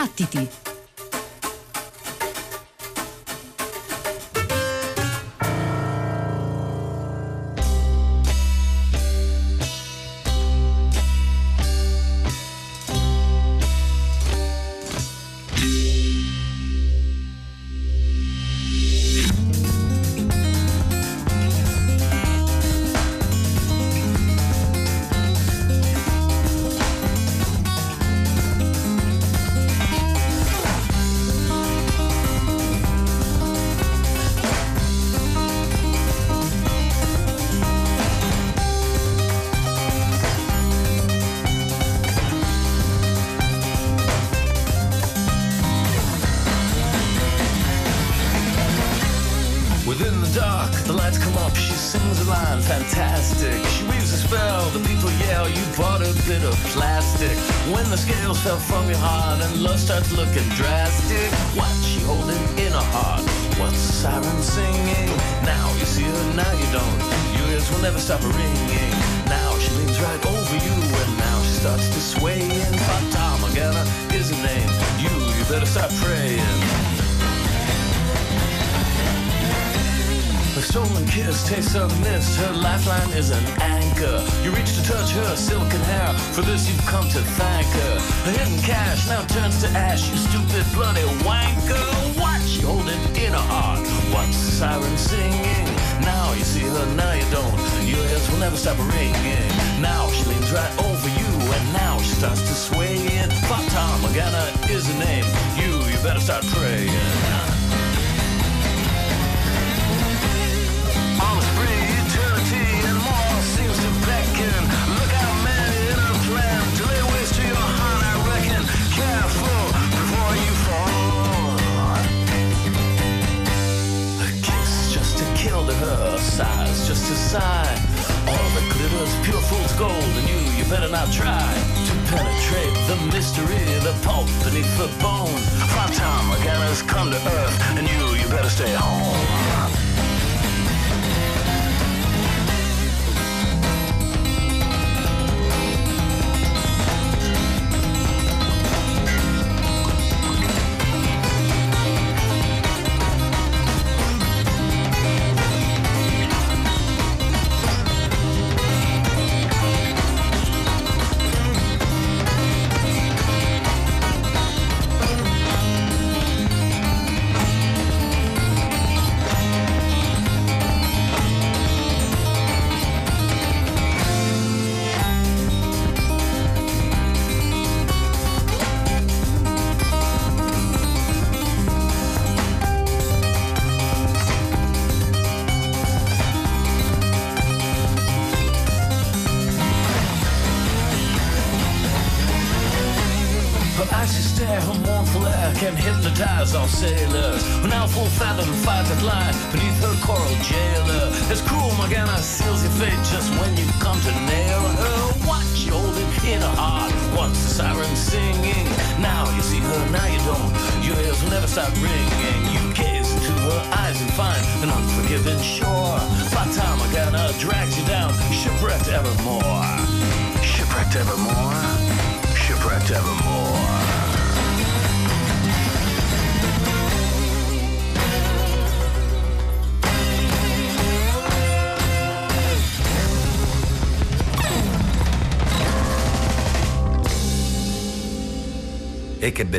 Battiti!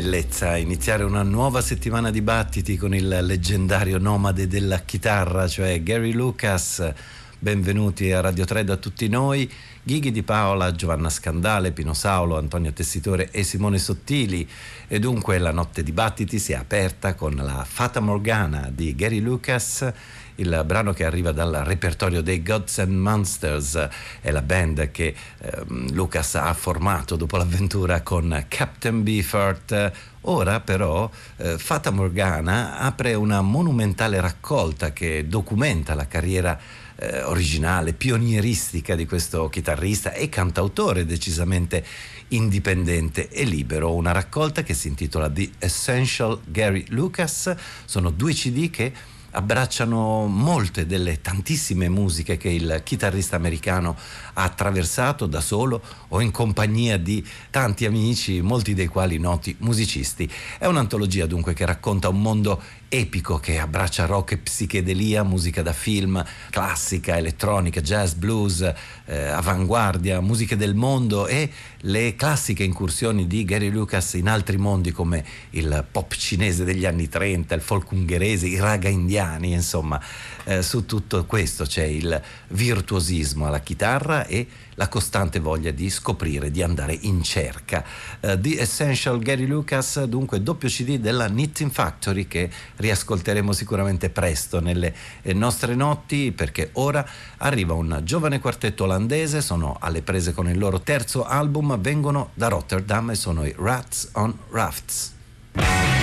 Bellezza iniziare una nuova settimana di battiti con il leggendario nomade della chitarra, cioè Gary Lucas. Benvenuti a Radio 3 da tutti noi. Ghighi di Paola, Giovanna Scandale, Pino Saulo, Antonio Tessitore e Simone Sottili. E dunque la notte di battiti si è aperta con la Fata Morgana di Gary Lucas il brano che arriva dal repertorio dei Gods and Monsters, è la band che eh, Lucas ha formato dopo l'avventura con Captain Beefheart. Ora però eh, Fata Morgana apre una monumentale raccolta che documenta la carriera eh, originale, pionieristica di questo chitarrista e cantautore decisamente indipendente e libero, una raccolta che si intitola The Essential Gary Lucas, sono due CD che abbracciano molte delle tantissime musiche che il chitarrista americano ha attraversato da solo o in compagnia di tanti amici, molti dei quali noti musicisti. È un'antologia dunque che racconta un mondo epico che abbraccia rock e psichedelia, musica da film, classica, elettronica, jazz, blues, eh, avanguardia, musiche del mondo e le classiche incursioni di Gary Lucas in altri mondi come il pop cinese degli anni 30, il folk ungherese, i raga indiani, insomma, eh, su tutto questo c'è il virtuosismo alla chitarra e la costante voglia di scoprire, di andare in cerca. Uh, The Essential Gary Lucas, dunque doppio CD della Knitting Factory che riascolteremo sicuramente presto nelle eh, nostre notti perché ora arriva un giovane quartetto olandese, sono alle prese con il loro terzo album, vengono da Rotterdam e sono i Rats on Rafts.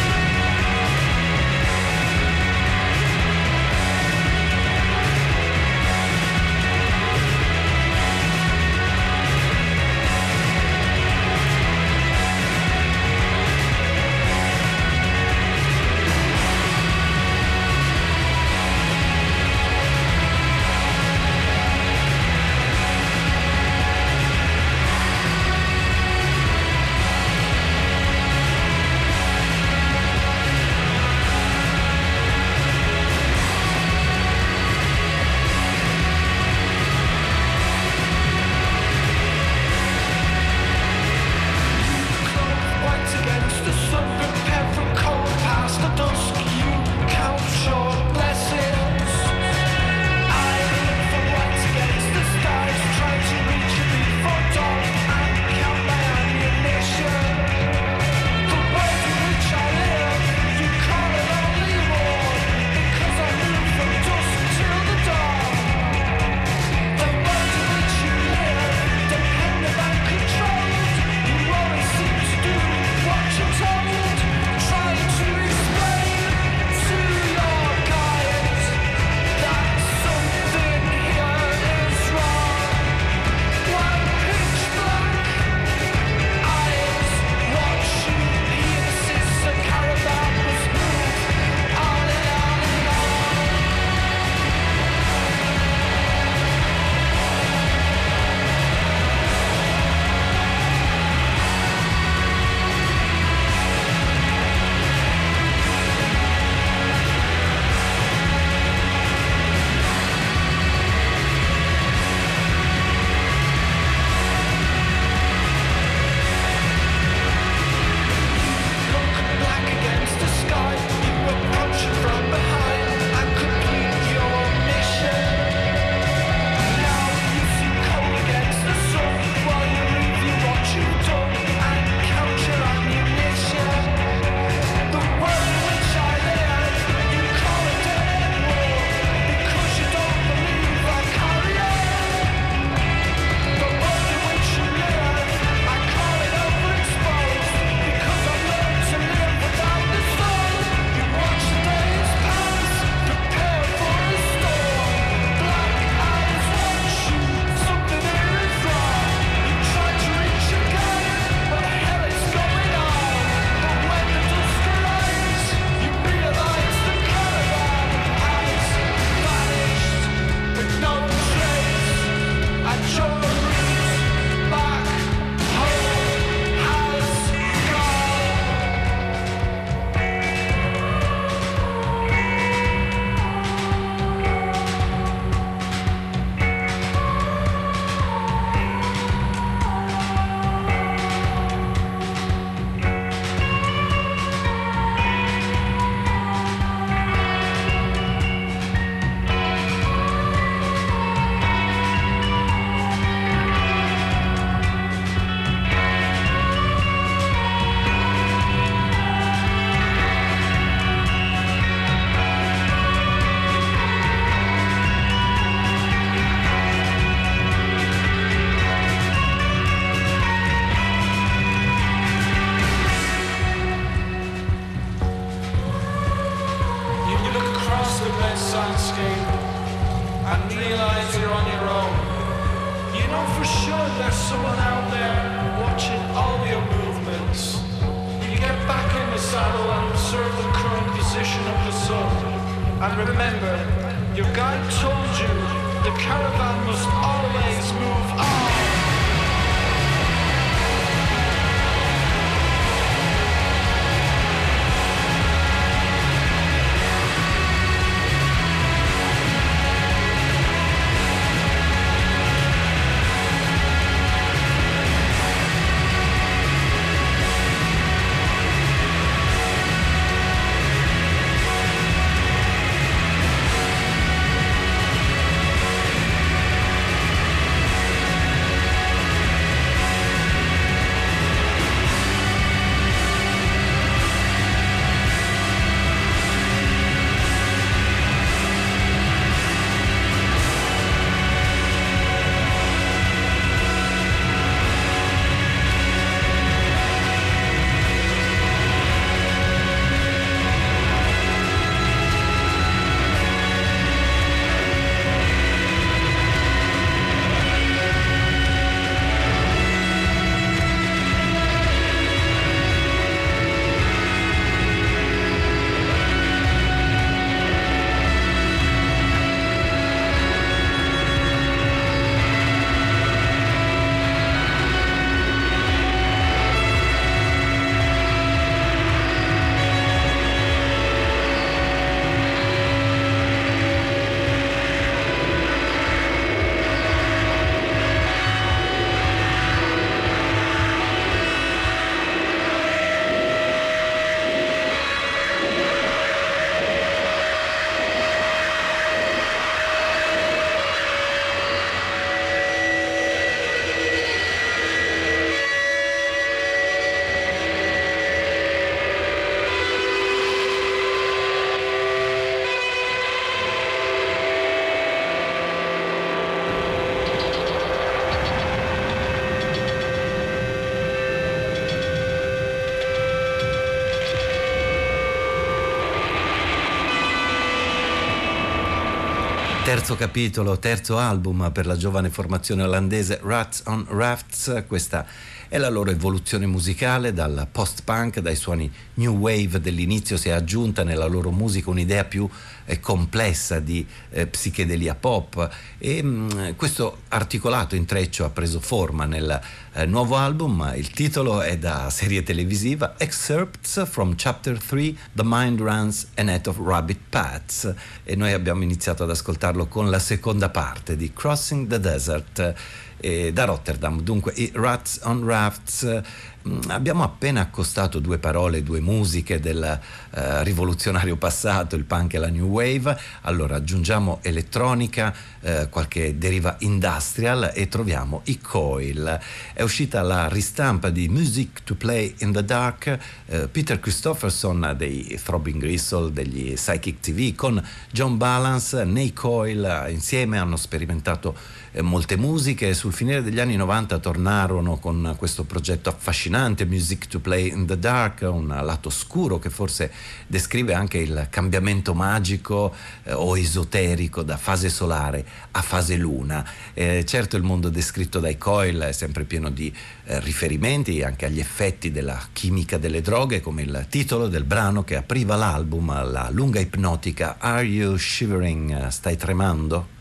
Terzo capitolo, terzo album per la giovane formazione olandese Rats on Rafts, questa è la loro evoluzione musicale dal post-punk, dai suoni new wave dell'inizio si è aggiunta nella loro musica un'idea più eh, complessa di eh, psichedelia pop. E mh, mm, questo articolato intreccio ha preso forma nel eh, nuovo album, il titolo è da serie televisiva Excerpts from Chapter 3 The Mind Runs a Net of Rabbit Paths. E noi abbiamo iniziato ad ascoltarlo con la seconda parte di Crossing the Desert eh, da Rotterdam. Dunque, i Rats on Rafts Mm, abbiamo appena accostato due parole, due musiche del eh, rivoluzionario passato, il punk e la new wave, allora aggiungiamo elettronica, eh, qualche deriva industrial e troviamo i coil. È uscita la ristampa di Music to Play in the Dark, eh, Peter Christopherson dei Throbbing Gristle, degli Psychic TV con John Balance nei coil. Insieme hanno sperimentato eh, molte musiche, sul finire degli anni 90 tornarono con questo progetto affascinante, Music to Play in the Dark, un lato scuro che forse descrive anche il cambiamento magico eh, o esoterico da fase solare a fase luna. Eh, certo il mondo descritto dai Coil è sempre pieno di eh, riferimenti anche agli effetti della chimica delle droghe, come il titolo del brano che apriva l'album, la lunga ipnotica Are You Shivering? Stai tremando?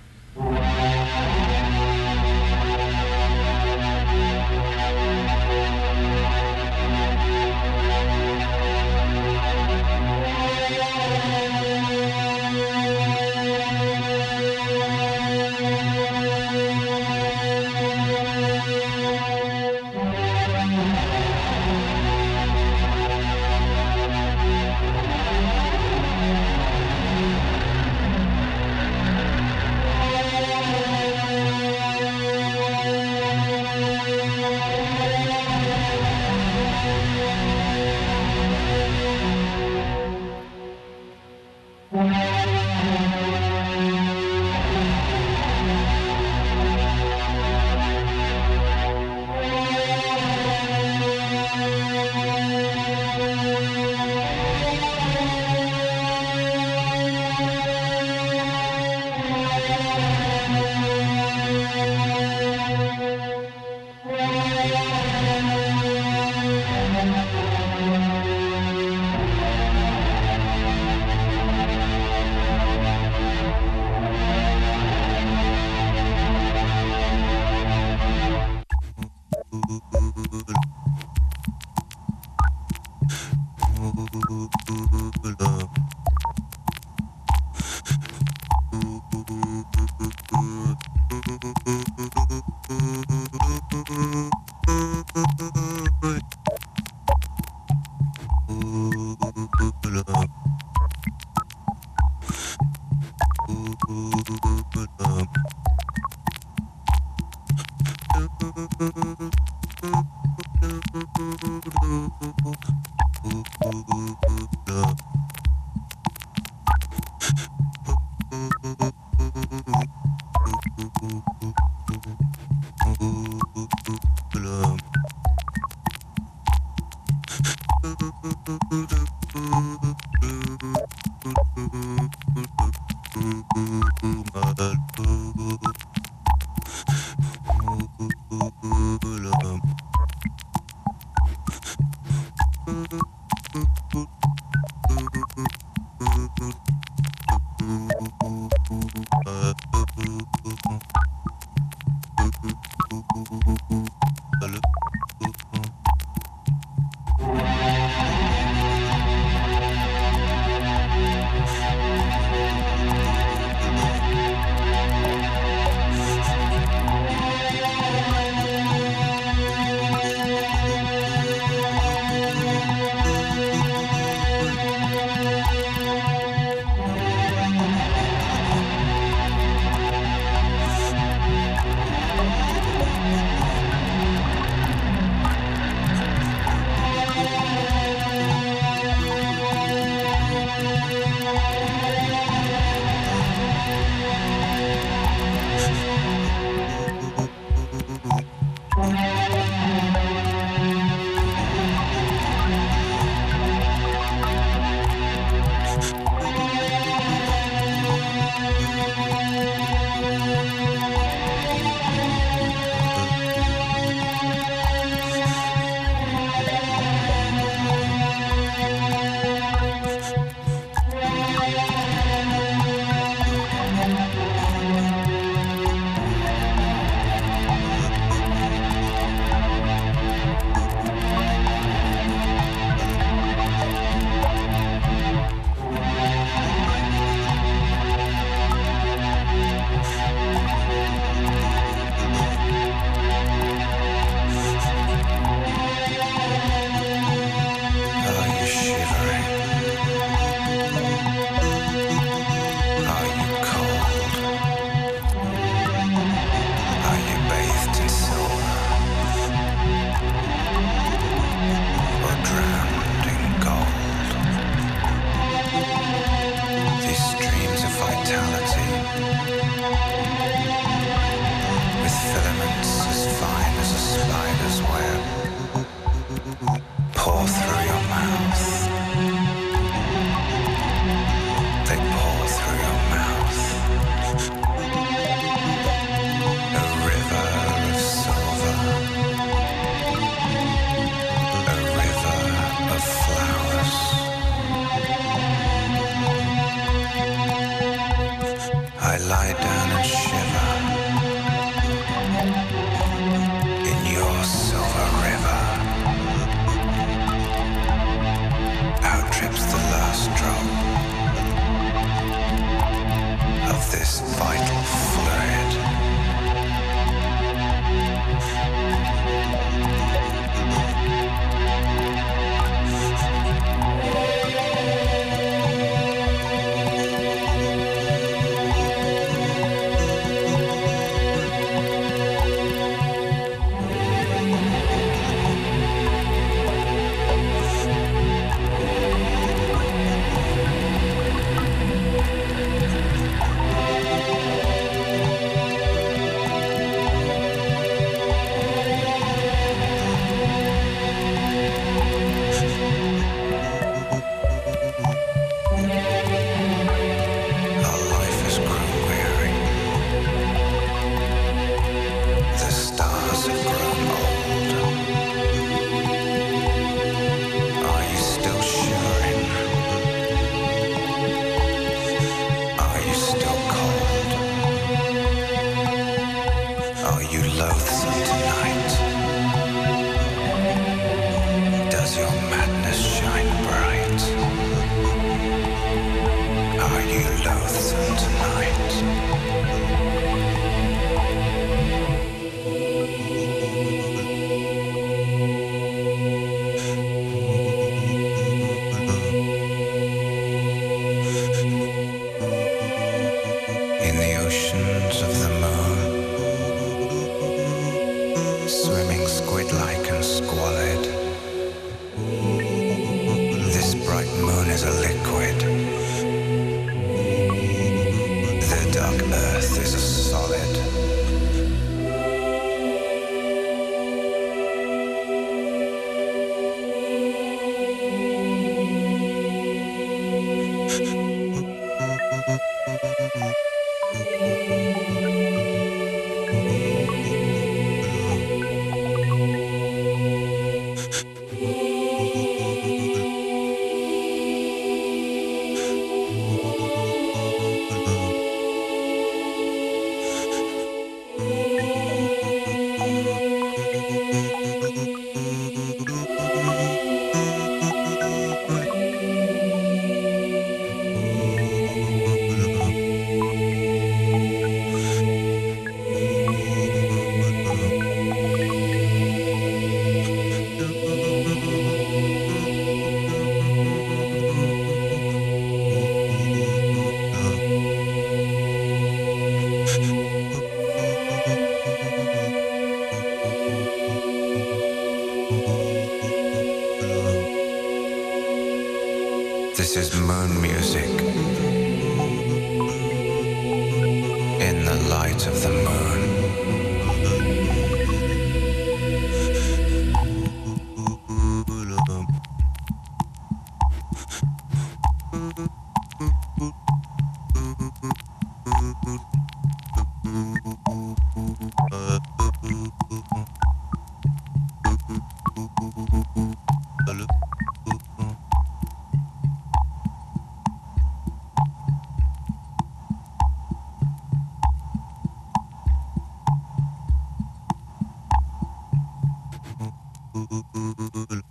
Google.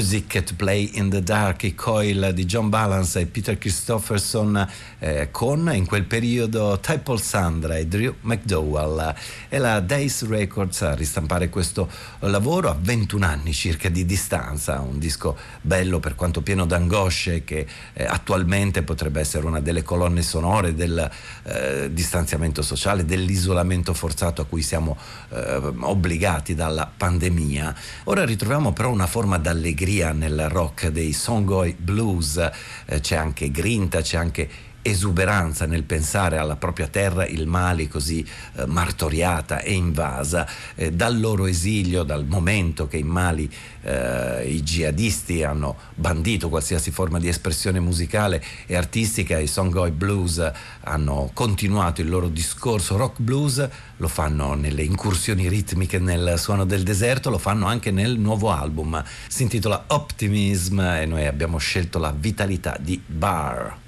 Music to Play in the Dark, i coil di John Balance e Peter Christopherson eh, con in quel periodo Ty Sandra e Drew McDowell e la Days Records a ristampare questo lavoro a 21 anni circa di distanza, un disco bello per quanto pieno d'angosce che eh, attualmente potrebbe essere una delle colonne sonore del eh, distanziamento sociale, dell'isolamento forzato a cui siamo eh, obbligati dalla pandemia. Ora ritroviamo però una forma d'allegria nel rock dei Songoy Blues, eh, c'è anche grinta, c'è anche esuberanza nel pensare alla propria terra, il Mali così eh, martoriata e invasa, eh, dal loro esilio, dal momento che in Mali eh, i jihadisti hanno bandito qualsiasi forma di espressione musicale e artistica, i Songoy Blues hanno continuato il loro discorso rock blues, lo fanno nelle incursioni ritmiche nel suono del deserto, lo fanno anche nel nuovo album, si intitola Optimism e noi abbiamo scelto la vitalità di Barr.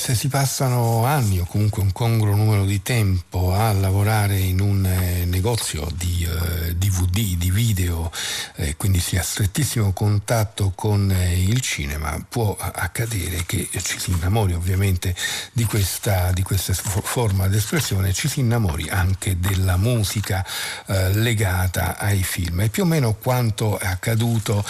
Se si passano anni o comunque un congruo numero di tempo a lavorare in un eh, negozio di eh, DVD, di video, eh, quindi si ha strettissimo contatto con eh, il cinema, può accadere che ci si innamori ovviamente di questa, di questa forma d'espressione, ci si innamori anche della musica eh, legata ai film. È più o meno quanto è accaduto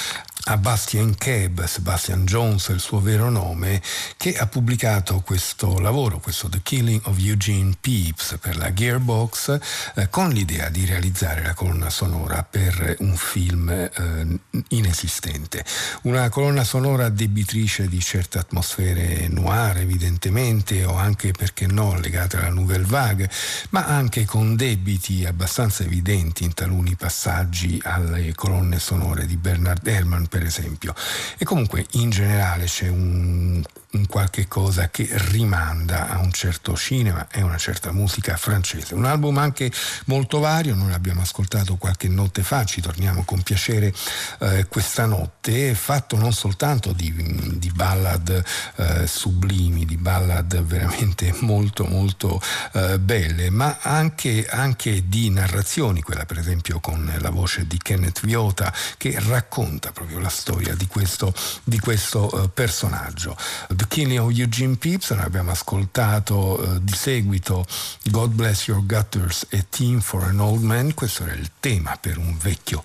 a Bastian Keb, Sebastian Jones è il suo vero nome, che ha pubblicato questo lavoro, questo The Killing of Eugene Pepys per la Gearbox, eh, con l'idea di realizzare la colonna sonora per un film eh, inesistente. Una colonna sonora debitrice di certe atmosfere noir, evidentemente, o anche, perché no, legate alla Nouvelle Vague, ma anche con debiti abbastanza evidenti in taluni passaggi alle colonne sonore di Bernard Herrmann per esempio. E comunque in generale c'è un, un qualche cosa che rimanda a un certo cinema e una certa musica francese. Un album anche molto vario, noi l'abbiamo ascoltato qualche notte fa, ci torniamo con piacere eh, questa notte, fatto non soltanto di, di ballad eh, sublimi, di ballad veramente molto molto eh, belle, ma anche, anche di narrazioni, quella per esempio con la voce di Kenneth Viota che racconta proprio la storia di questo, di questo eh, personaggio. The Killing of Eugene noi abbiamo ascoltato eh, di seguito God Bless Your Gutters e Team for an Old Man, questo era il tema per un vecchio,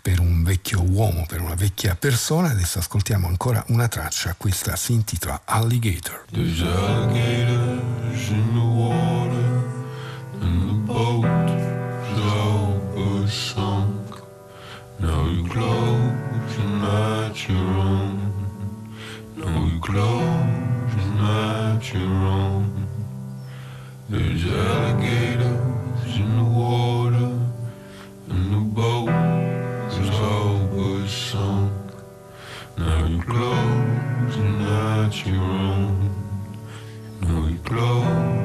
per un vecchio uomo, per una vecchia persona, adesso ascoltiamo ancora una traccia, questa si intitola Alligator. There's alligators in the water and the boat is but sunk. Now you close not your own. No, your clothes is not your own. There's alligators in the water, and the boat is all but sunk. Now your clothes are not your own. No, your clothes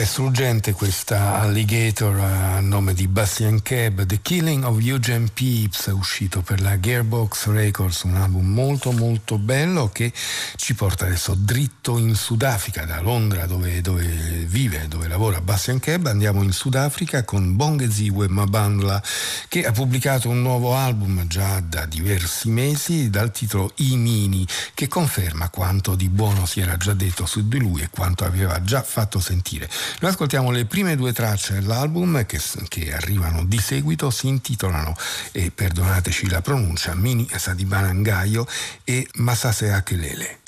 Eh beh, struggente questa Alligator a nome di Bastian Keb, The Killing of Eugene Peeps, uscito per la Gearbox Records, un album molto molto bello che ci porta adesso dritto in Sudafrica, da Londra dove, dove vive, dove lavora Bastian Keb, andiamo in Sudafrica con Bongeziwe Mabandla che ha pubblicato un nuovo album già da diversi mesi dal titolo I Mini che conferma quanto di buono si era già detto su di lui e quanto aveva già fatto sentire. Noi ascoltiamo le prime due tracce dell'album che, che arrivano di seguito, si intitolano, e perdonateci la pronuncia, Mini Sadibanangaio e Masase Akelele.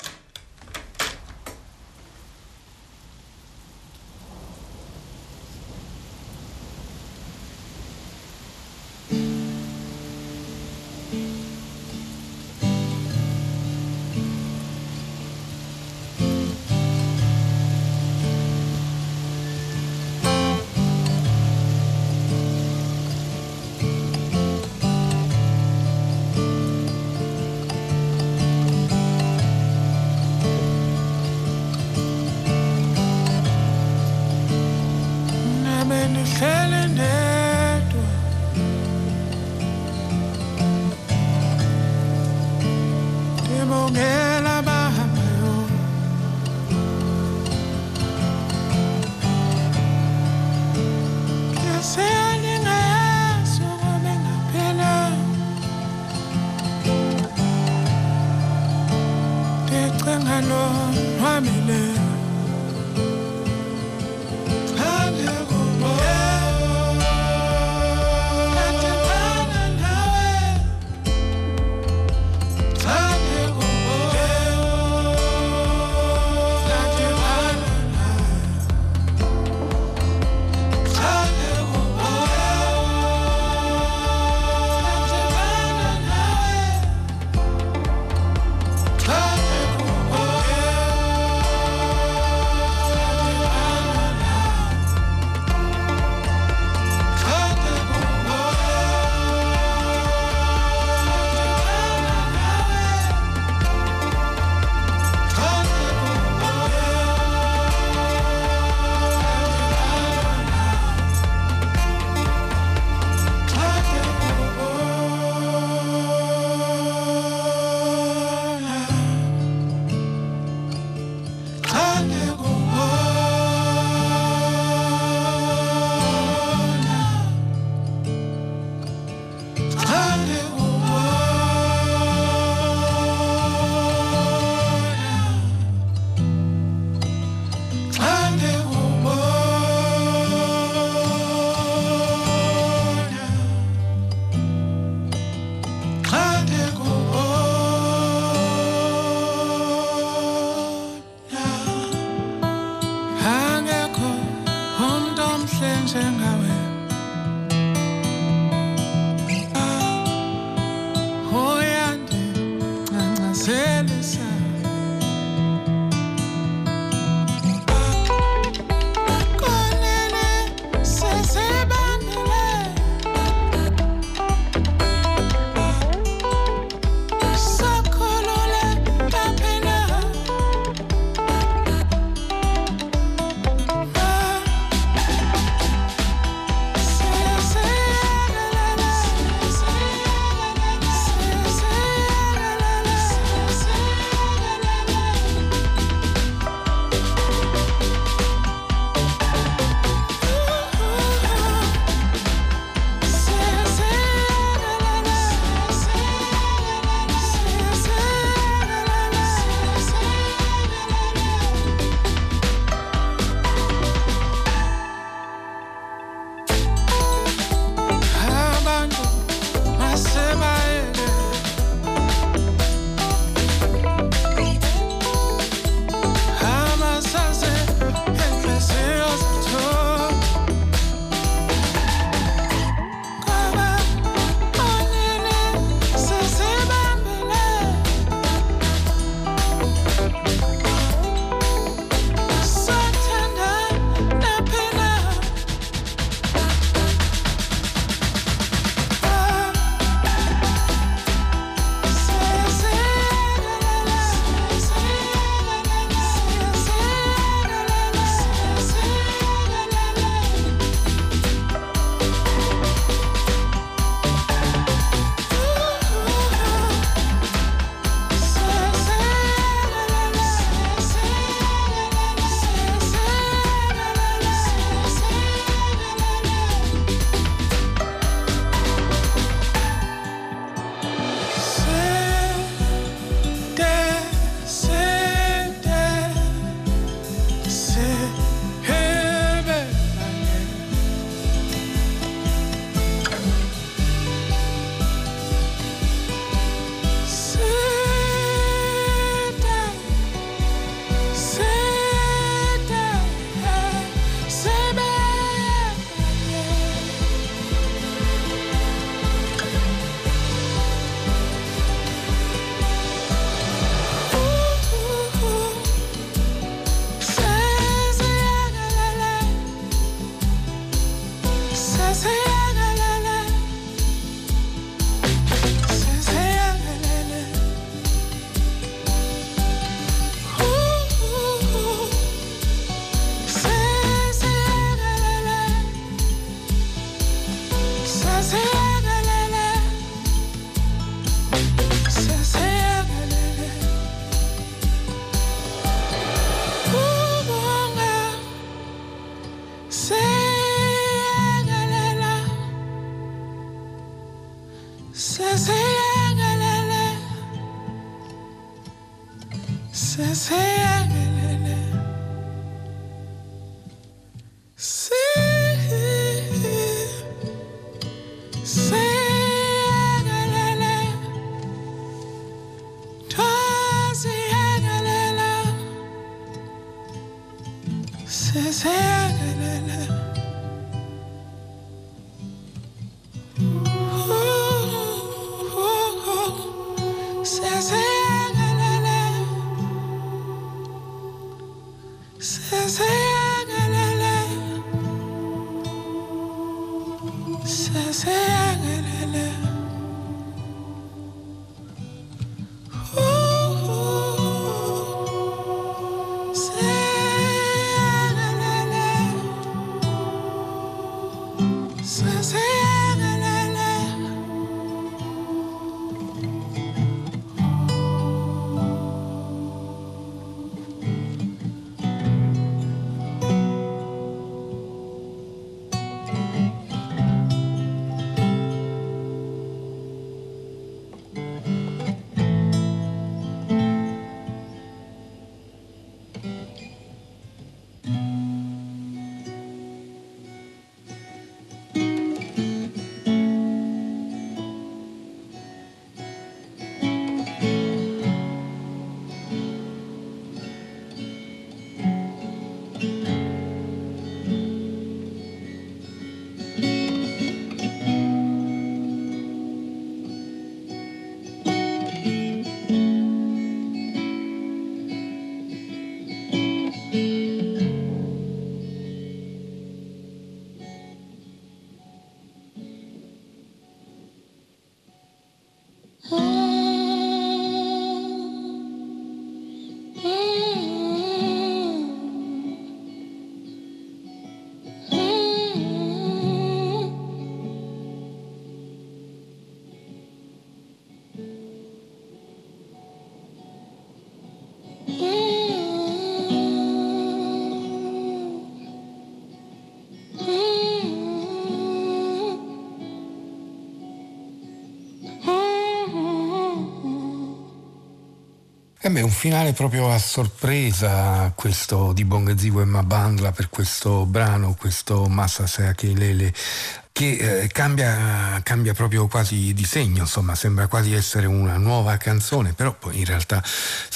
E beh, un finale proprio a sorpresa questo di Bongazivo e Mabandla per questo brano, questo Massa Seake Lele che eh, cambia, cambia, proprio quasi di segno, insomma sembra quasi essere una nuova canzone, però poi in realtà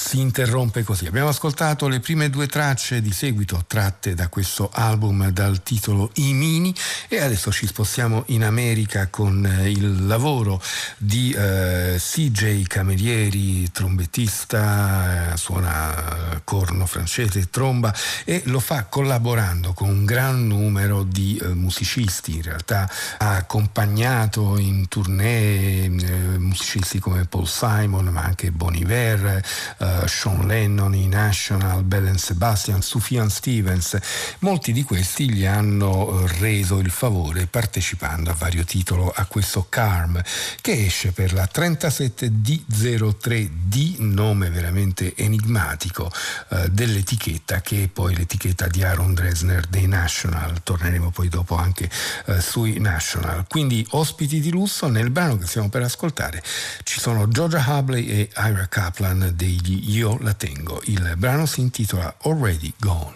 si interrompe così. Abbiamo ascoltato le prime due tracce di seguito tratte da questo album dal titolo I Mini e adesso ci spostiamo in America con eh, il lavoro di eh, CJ Camerieri, trombettista, eh, suona corno francese tromba e lo fa collaborando con un gran numero di eh, musicisti in realtà ha accompagnato in tournée eh, musicisti come Paul Simon, ma anche Bon Iver, eh, Sean Lennon, i National, Belen Sebastian, Sufjan Stevens. Molti di questi gli hanno eh, reso il favore partecipando a vario titolo a questo Carm che esce per la 37D03D, nome veramente enigmatico eh, dell'etichetta che è poi l'etichetta di Aaron Dresner dei National. Torneremo poi dopo anche eh, sui National. Quindi ospiti di lusso nel brano che stiamo per ascoltare ci sono Georgia Hubley e Ira Kaplan degli Io la tengo. Il brano si intitola Already Gone.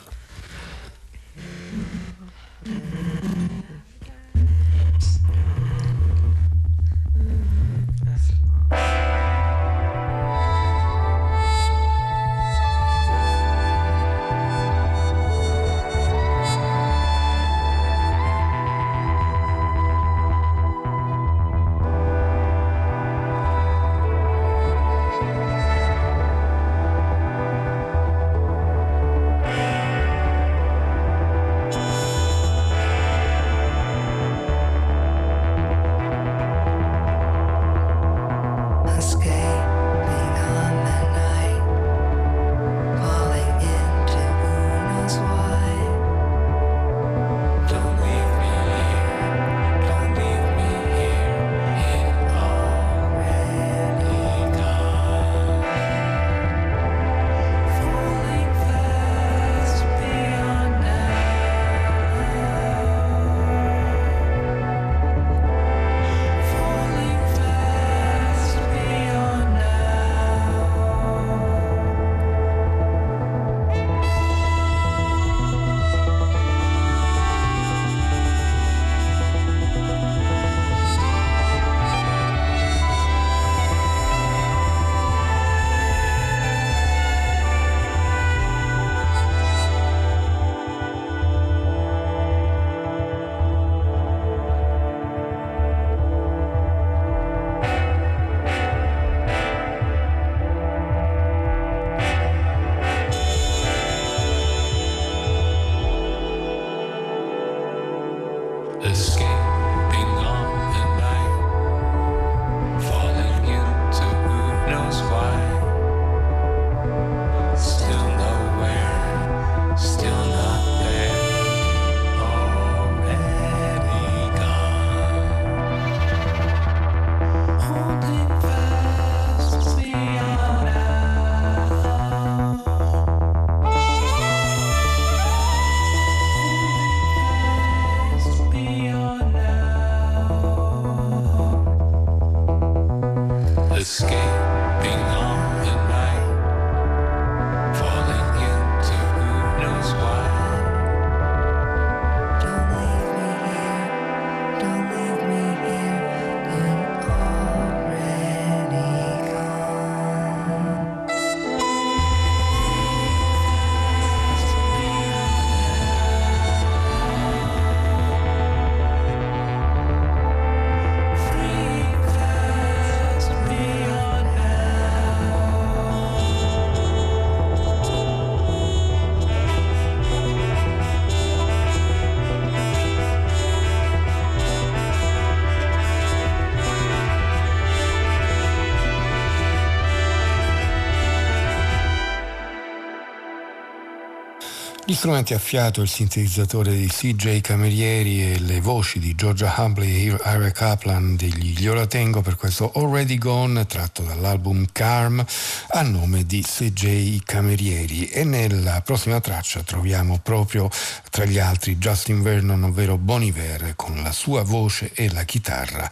Gli strumenti a fiato, il sintetizzatore di CJ Camerieri e le voci di Georgia Hubley e Ira Kaplan degli Io la tengo per questo Already Gone tratto dall'album Carm a nome di CJ Camerieri e nella prossima traccia troviamo proprio tra gli altri Justin Vernon ovvero Bon Iver con la sua voce e la chitarra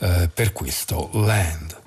eh, per questo Land.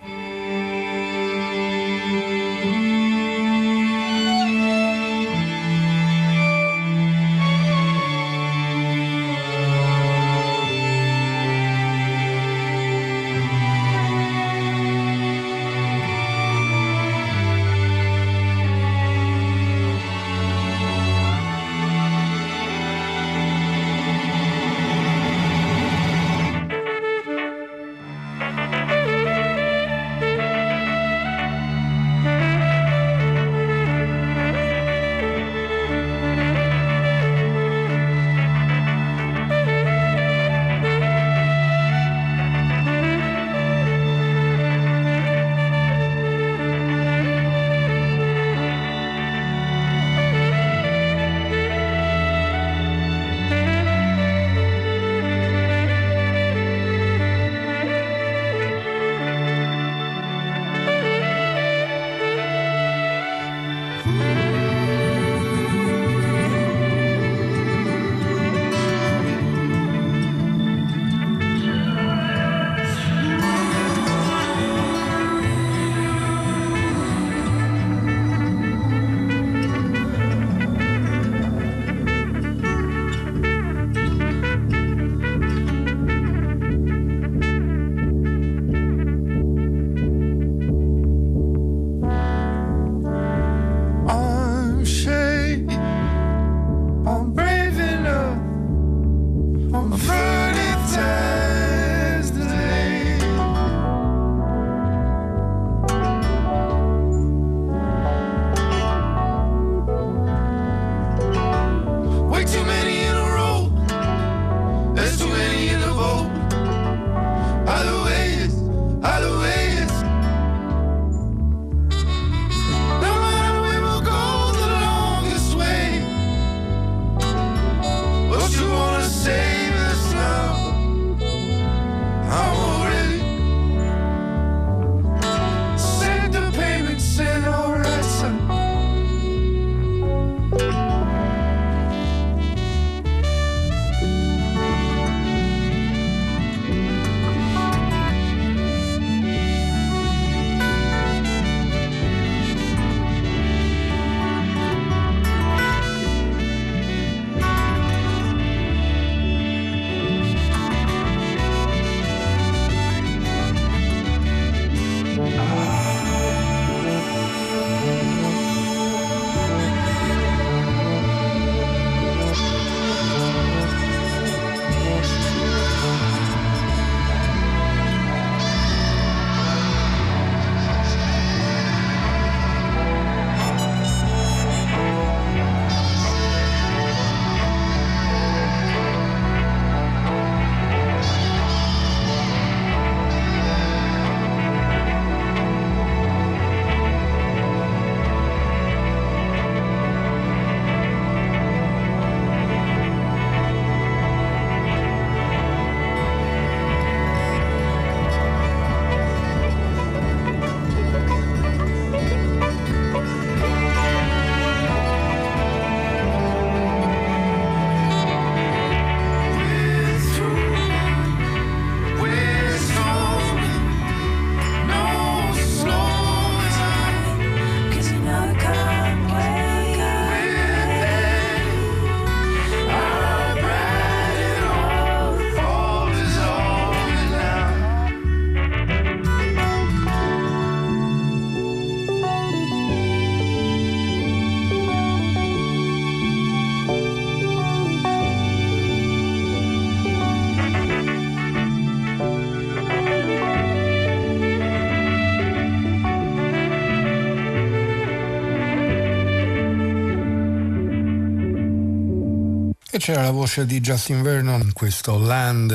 C'era la voce di Justin Vernon in questo Land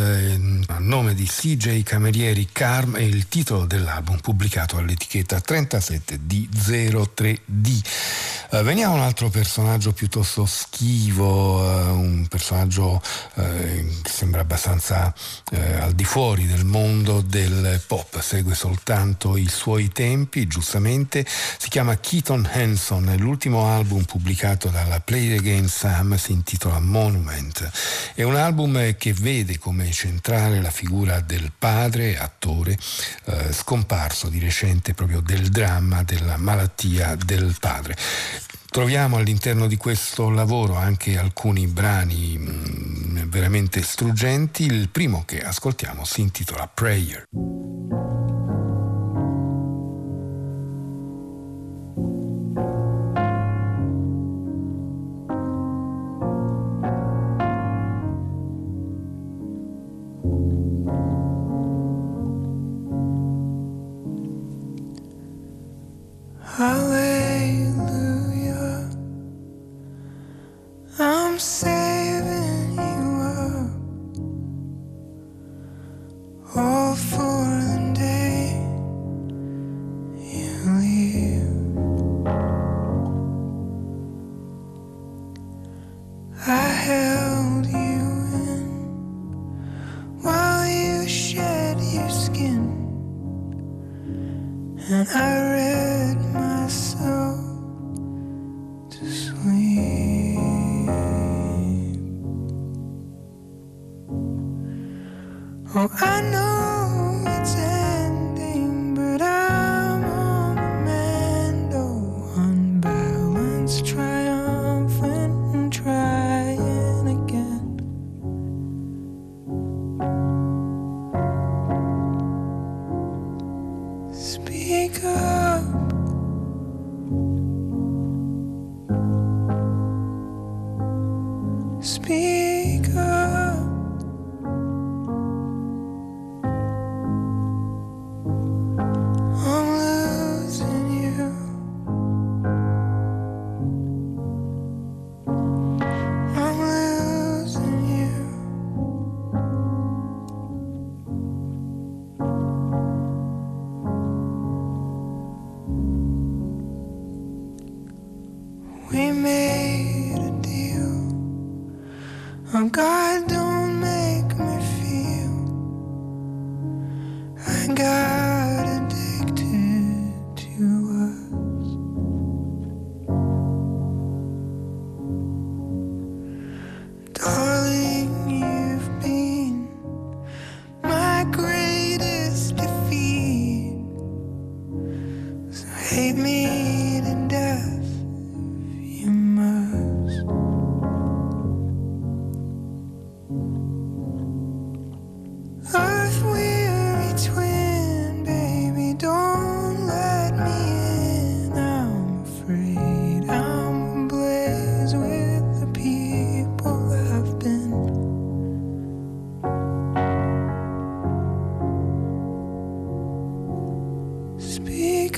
a nome di CJ Camerieri Carm e il titolo dell'album pubblicato all'etichetta 37D03D. Uh, veniamo a un altro personaggio piuttosto schivo, uh, un personaggio uh, che sembra abbastanza al di fuori del mondo del pop, segue soltanto i suoi tempi, giustamente. Si chiama Keaton Hanson, l'ultimo album pubblicato dalla Play Again Sam si intitola Monument. È un album che vede come centrale la figura del padre, attore, scomparso di recente proprio del dramma della malattia del padre. Troviamo all'interno di questo lavoro anche alcuni brani mm, veramente struggenti. Il primo che ascoltiamo si intitola Prayer.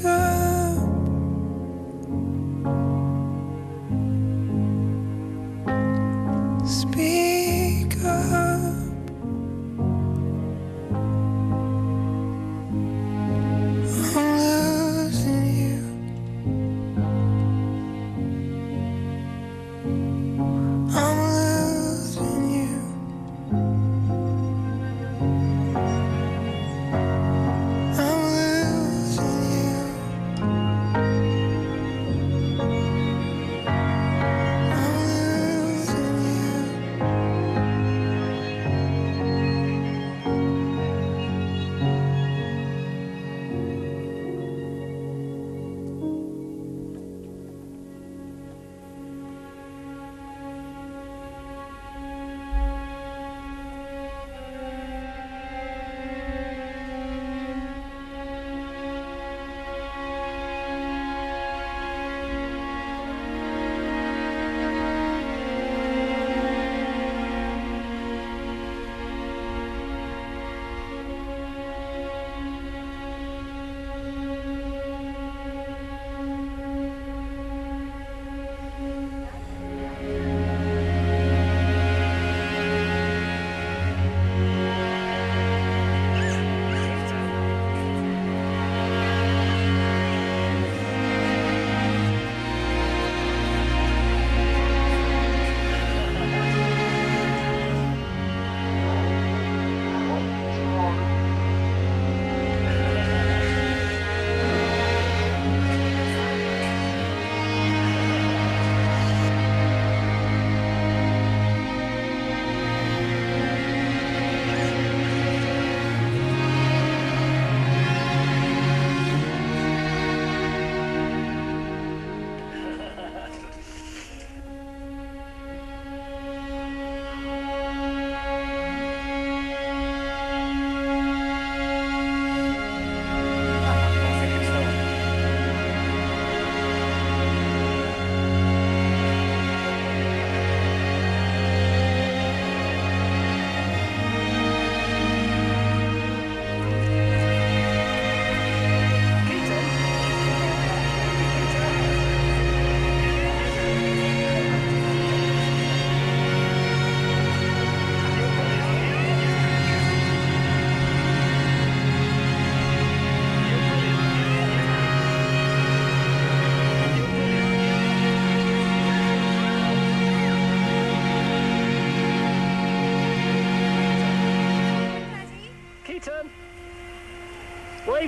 good.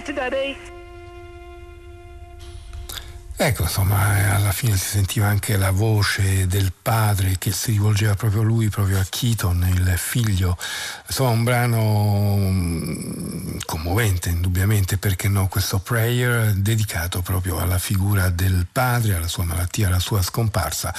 To Daddy. Ecco, insomma, alla fine si sentiva anche la voce del padre che si rivolgeva proprio a lui, proprio a Keaton, il figlio. Insomma, un brano mm, commovente, indubbiamente, perché no, questo prayer dedicato proprio alla figura del padre, alla sua malattia, alla sua scomparsa.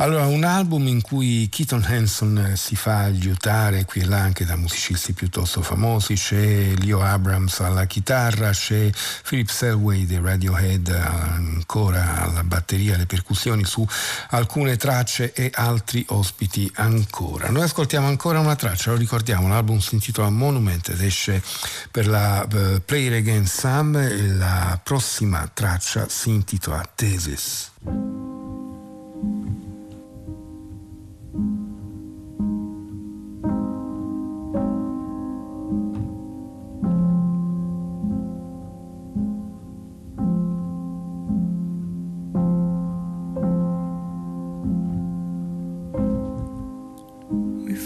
Allora, un album in cui Keaton Hanson si fa aiutare qui e là anche da musicisti piuttosto famosi, c'è Leo Abrams alla chitarra, c'è Philip Selway dei Radiohead ancora alla batteria, alle percussioni su alcune tracce e altri ospiti ancora. Noi ascoltiamo ancora una traccia, lo ricordiamo, l'album si intitola Monument ed esce per la uh, Play It Again Sam la prossima traccia si intitola Thesis.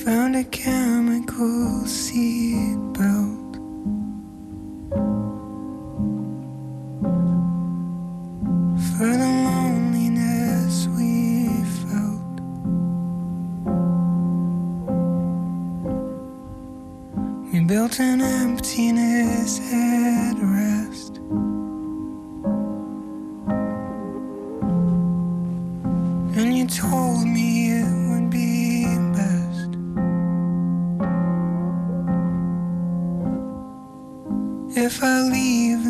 Found a chemical seatbelt. For the loneliness we felt. We built an emptiness at rest. And you told me If I leave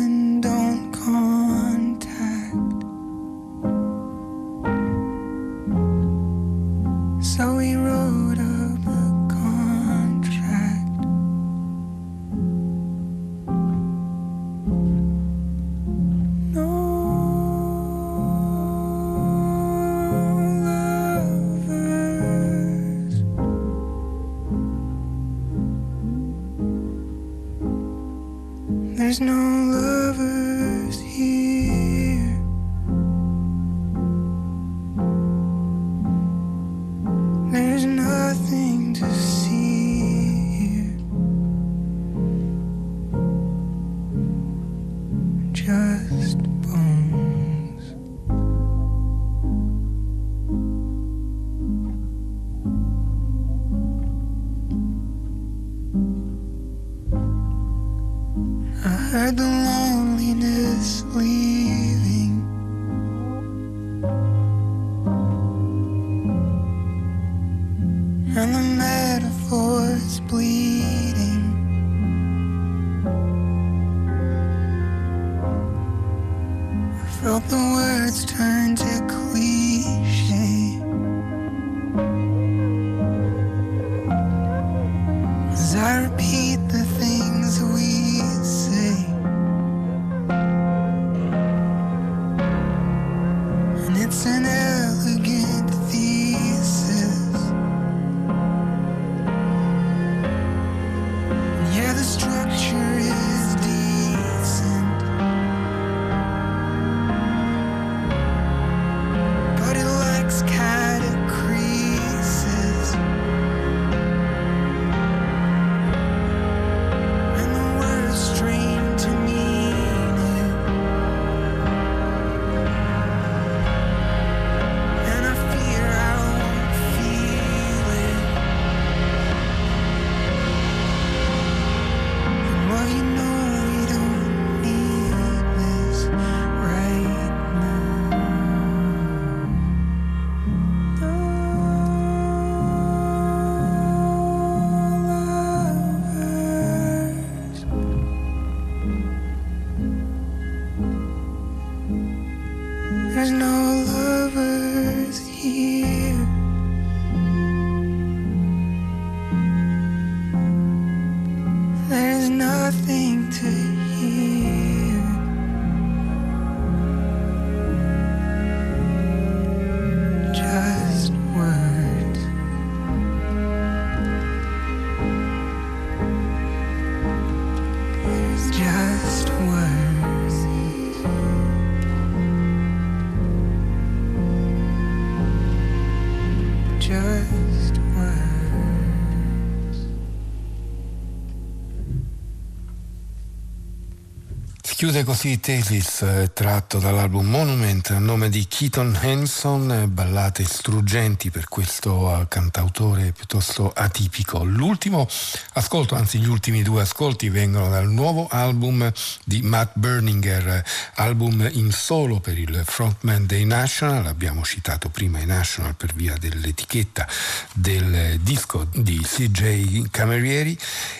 Chiude così Thesis eh, tratto dall'album Monument a nome di Keaton Hanson, eh, ballate struggenti per questo eh, cantautore piuttosto atipico. L'ultimo ascolto, anzi gli ultimi due ascolti vengono dal nuovo album di Matt Berninger, album in solo per il frontman dei National, abbiamo citato prima i National per via dell'etichetta del disco di CJ Camerieri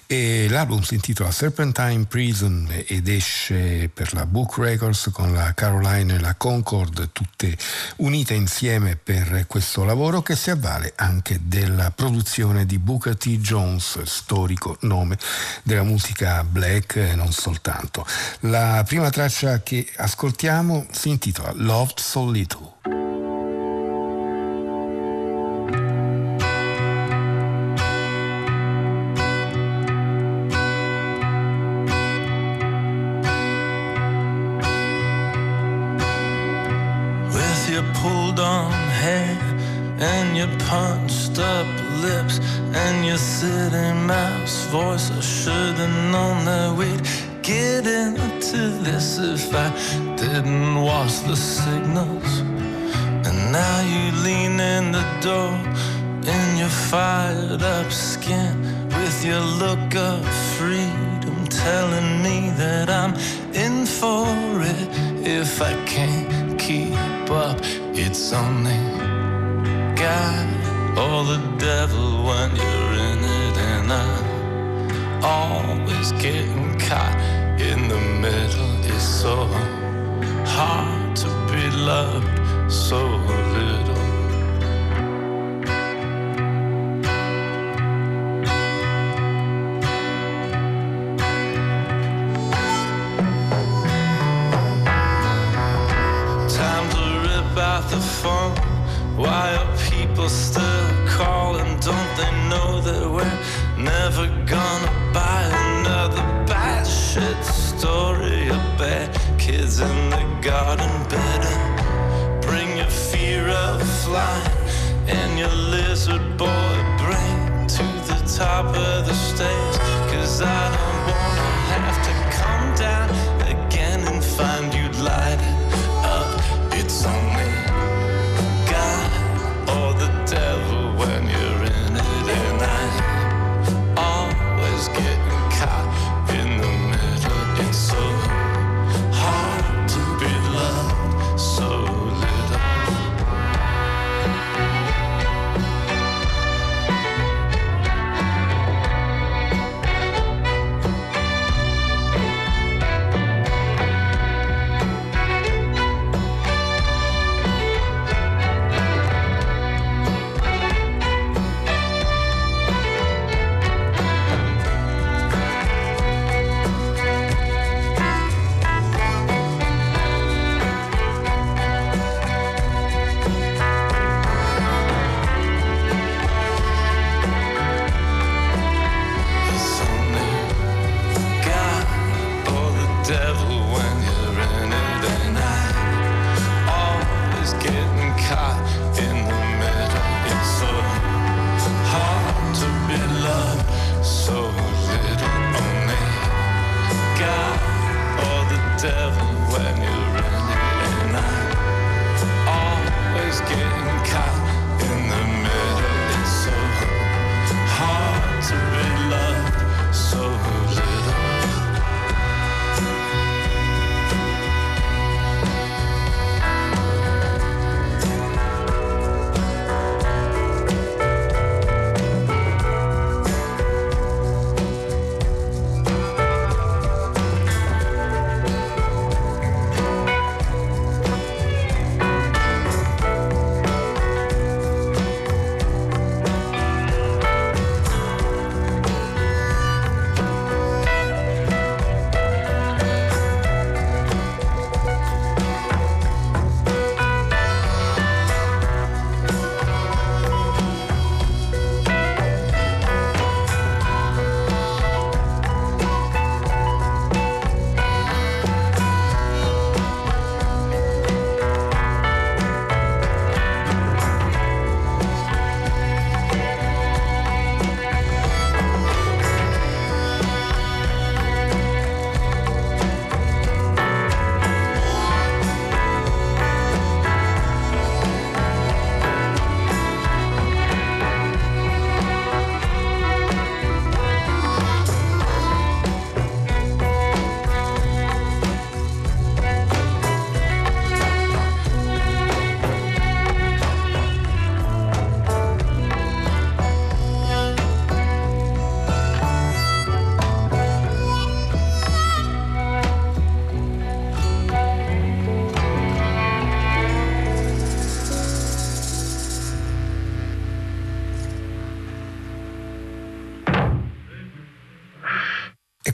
e l'album si intitola Serpentine Prison ed esce per la Book Records con la Caroline e la Concord tutte unite insieme per questo lavoro che si avvale anche della produzione di Booker T. Jones, storico nome della musica black e non soltanto. La prima traccia che ascoltiamo si intitola Loved So Little. Punched up lips and your city mouse voice, I should have known that we'd get into this if I didn't watch the signals. And now you lean in the door in your fired up skin with your look of freedom telling me that I'm in for it if I can't keep up. It's only God or the devil when you're in it, and I'm always getting caught in the middle. It's so hard to be loved so little.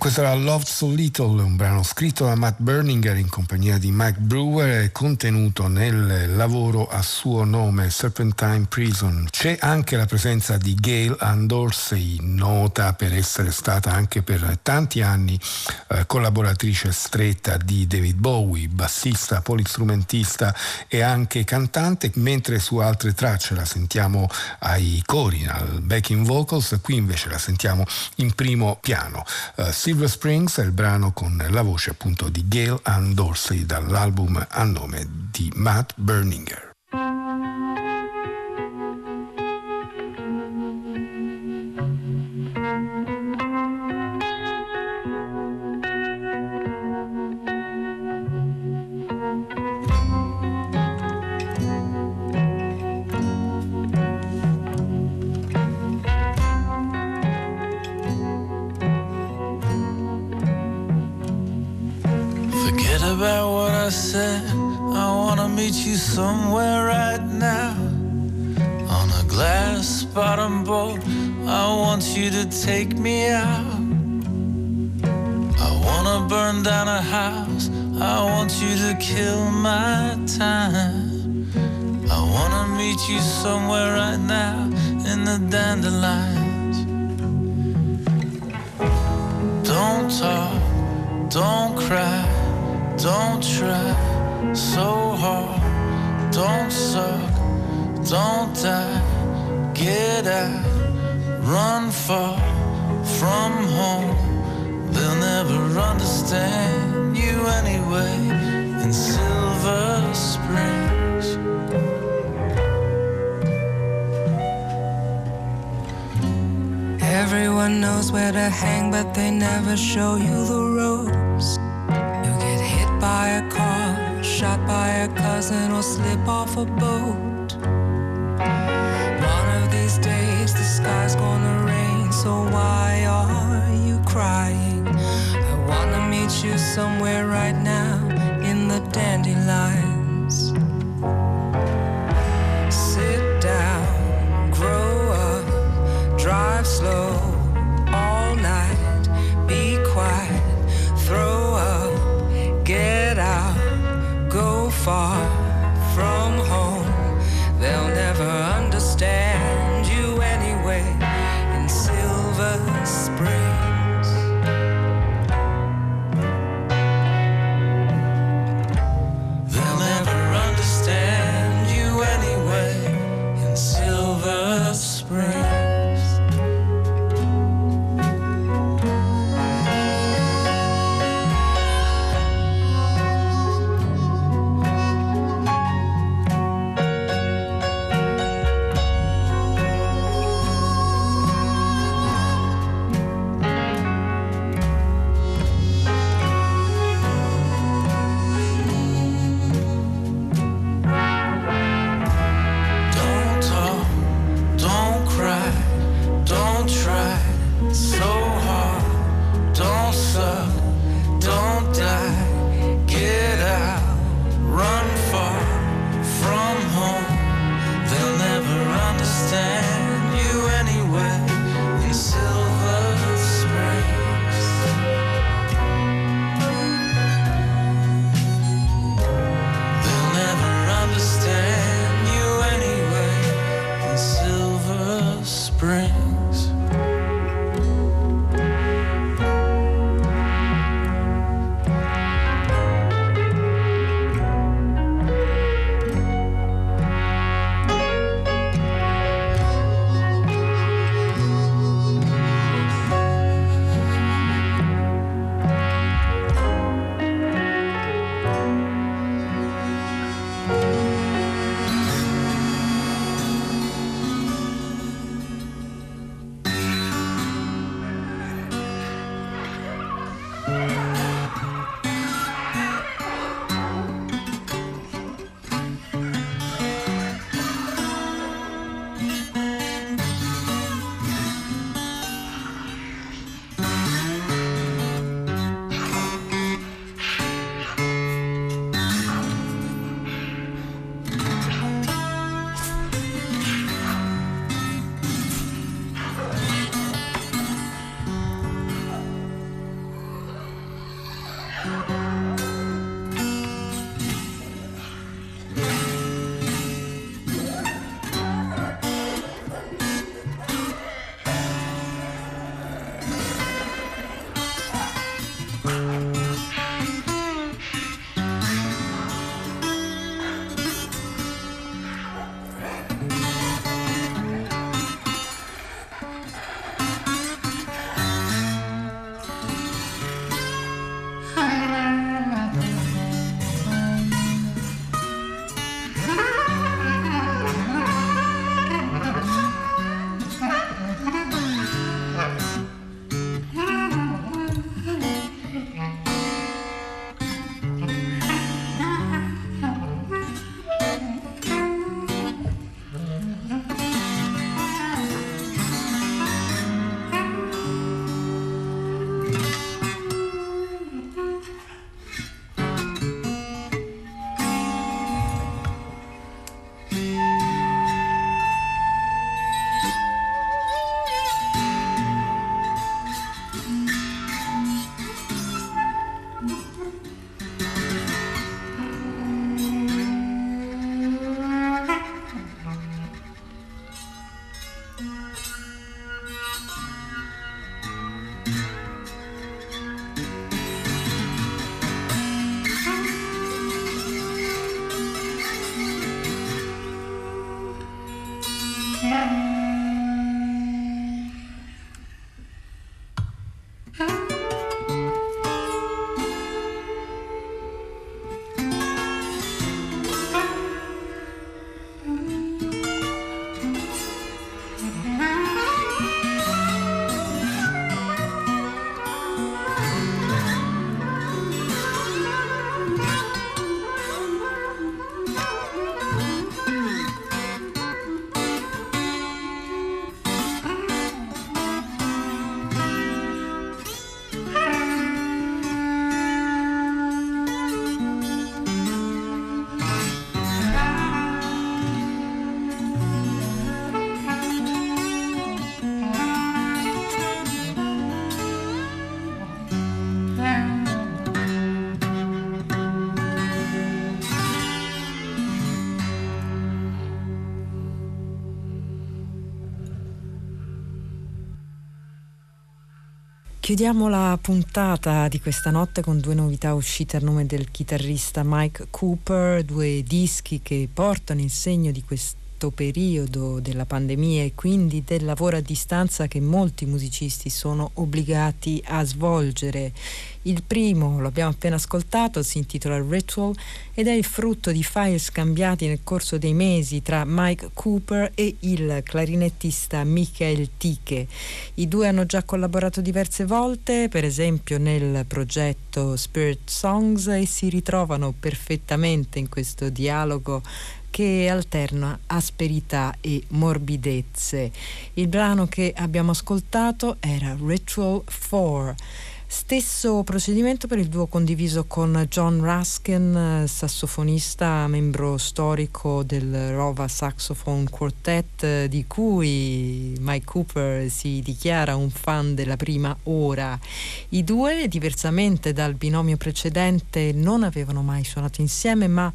Questo era Love So Little, un brano scritto da Matt Berninger in compagnia di Mike Brewer e contenuto nel lavoro a suo nome Serpentine Prison. C'è anche la presenza di Gail Ann Dorsey, nota per essere stata anche per tanti anni collaboratrice stretta di David Bowie, bassista, polistrumentista e anche cantante, mentre su altre tracce la sentiamo ai cori, al backing vocals, qui invece la sentiamo in primo piano. Eh, Silver Springs è il brano con la voce appunto di Gail Ann Dorsey dall'album a nome di Matt Berninger. Somewhere right now Chiudiamo la puntata di questa notte con due novità uscite a nome del chitarrista Mike Cooper, due dischi che portano il segno di questo periodo della pandemia e quindi del lavoro a distanza che molti musicisti sono obbligati a svolgere. Il primo, lo abbiamo appena ascoltato, si intitola Ritual ed è il frutto di file scambiati nel corso dei mesi tra Mike Cooper e il clarinettista Michael Tiche. I due hanno già collaborato diverse volte, per esempio nel progetto Spirit Songs e si ritrovano perfettamente in questo dialogo che alterna asperità e morbidezze. Il brano che abbiamo ascoltato era Ritual 4 Stesso procedimento per il duo condiviso con John Ruskin, sassofonista, membro storico del Rova Saxophone Quartet, di cui Mike Cooper si dichiara un fan della prima ora. I due, diversamente dal binomio precedente, non avevano mai suonato insieme, ma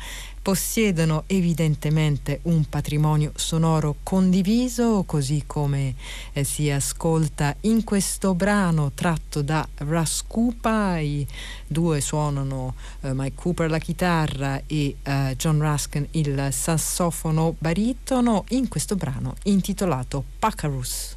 possiedono evidentemente un patrimonio sonoro condiviso, così come eh, si ascolta in questo brano tratto da Rascupa. I due suonano eh, Mike Cooper la chitarra e eh, John Ruskin il sassofono baritono in questo brano intitolato Pacarus.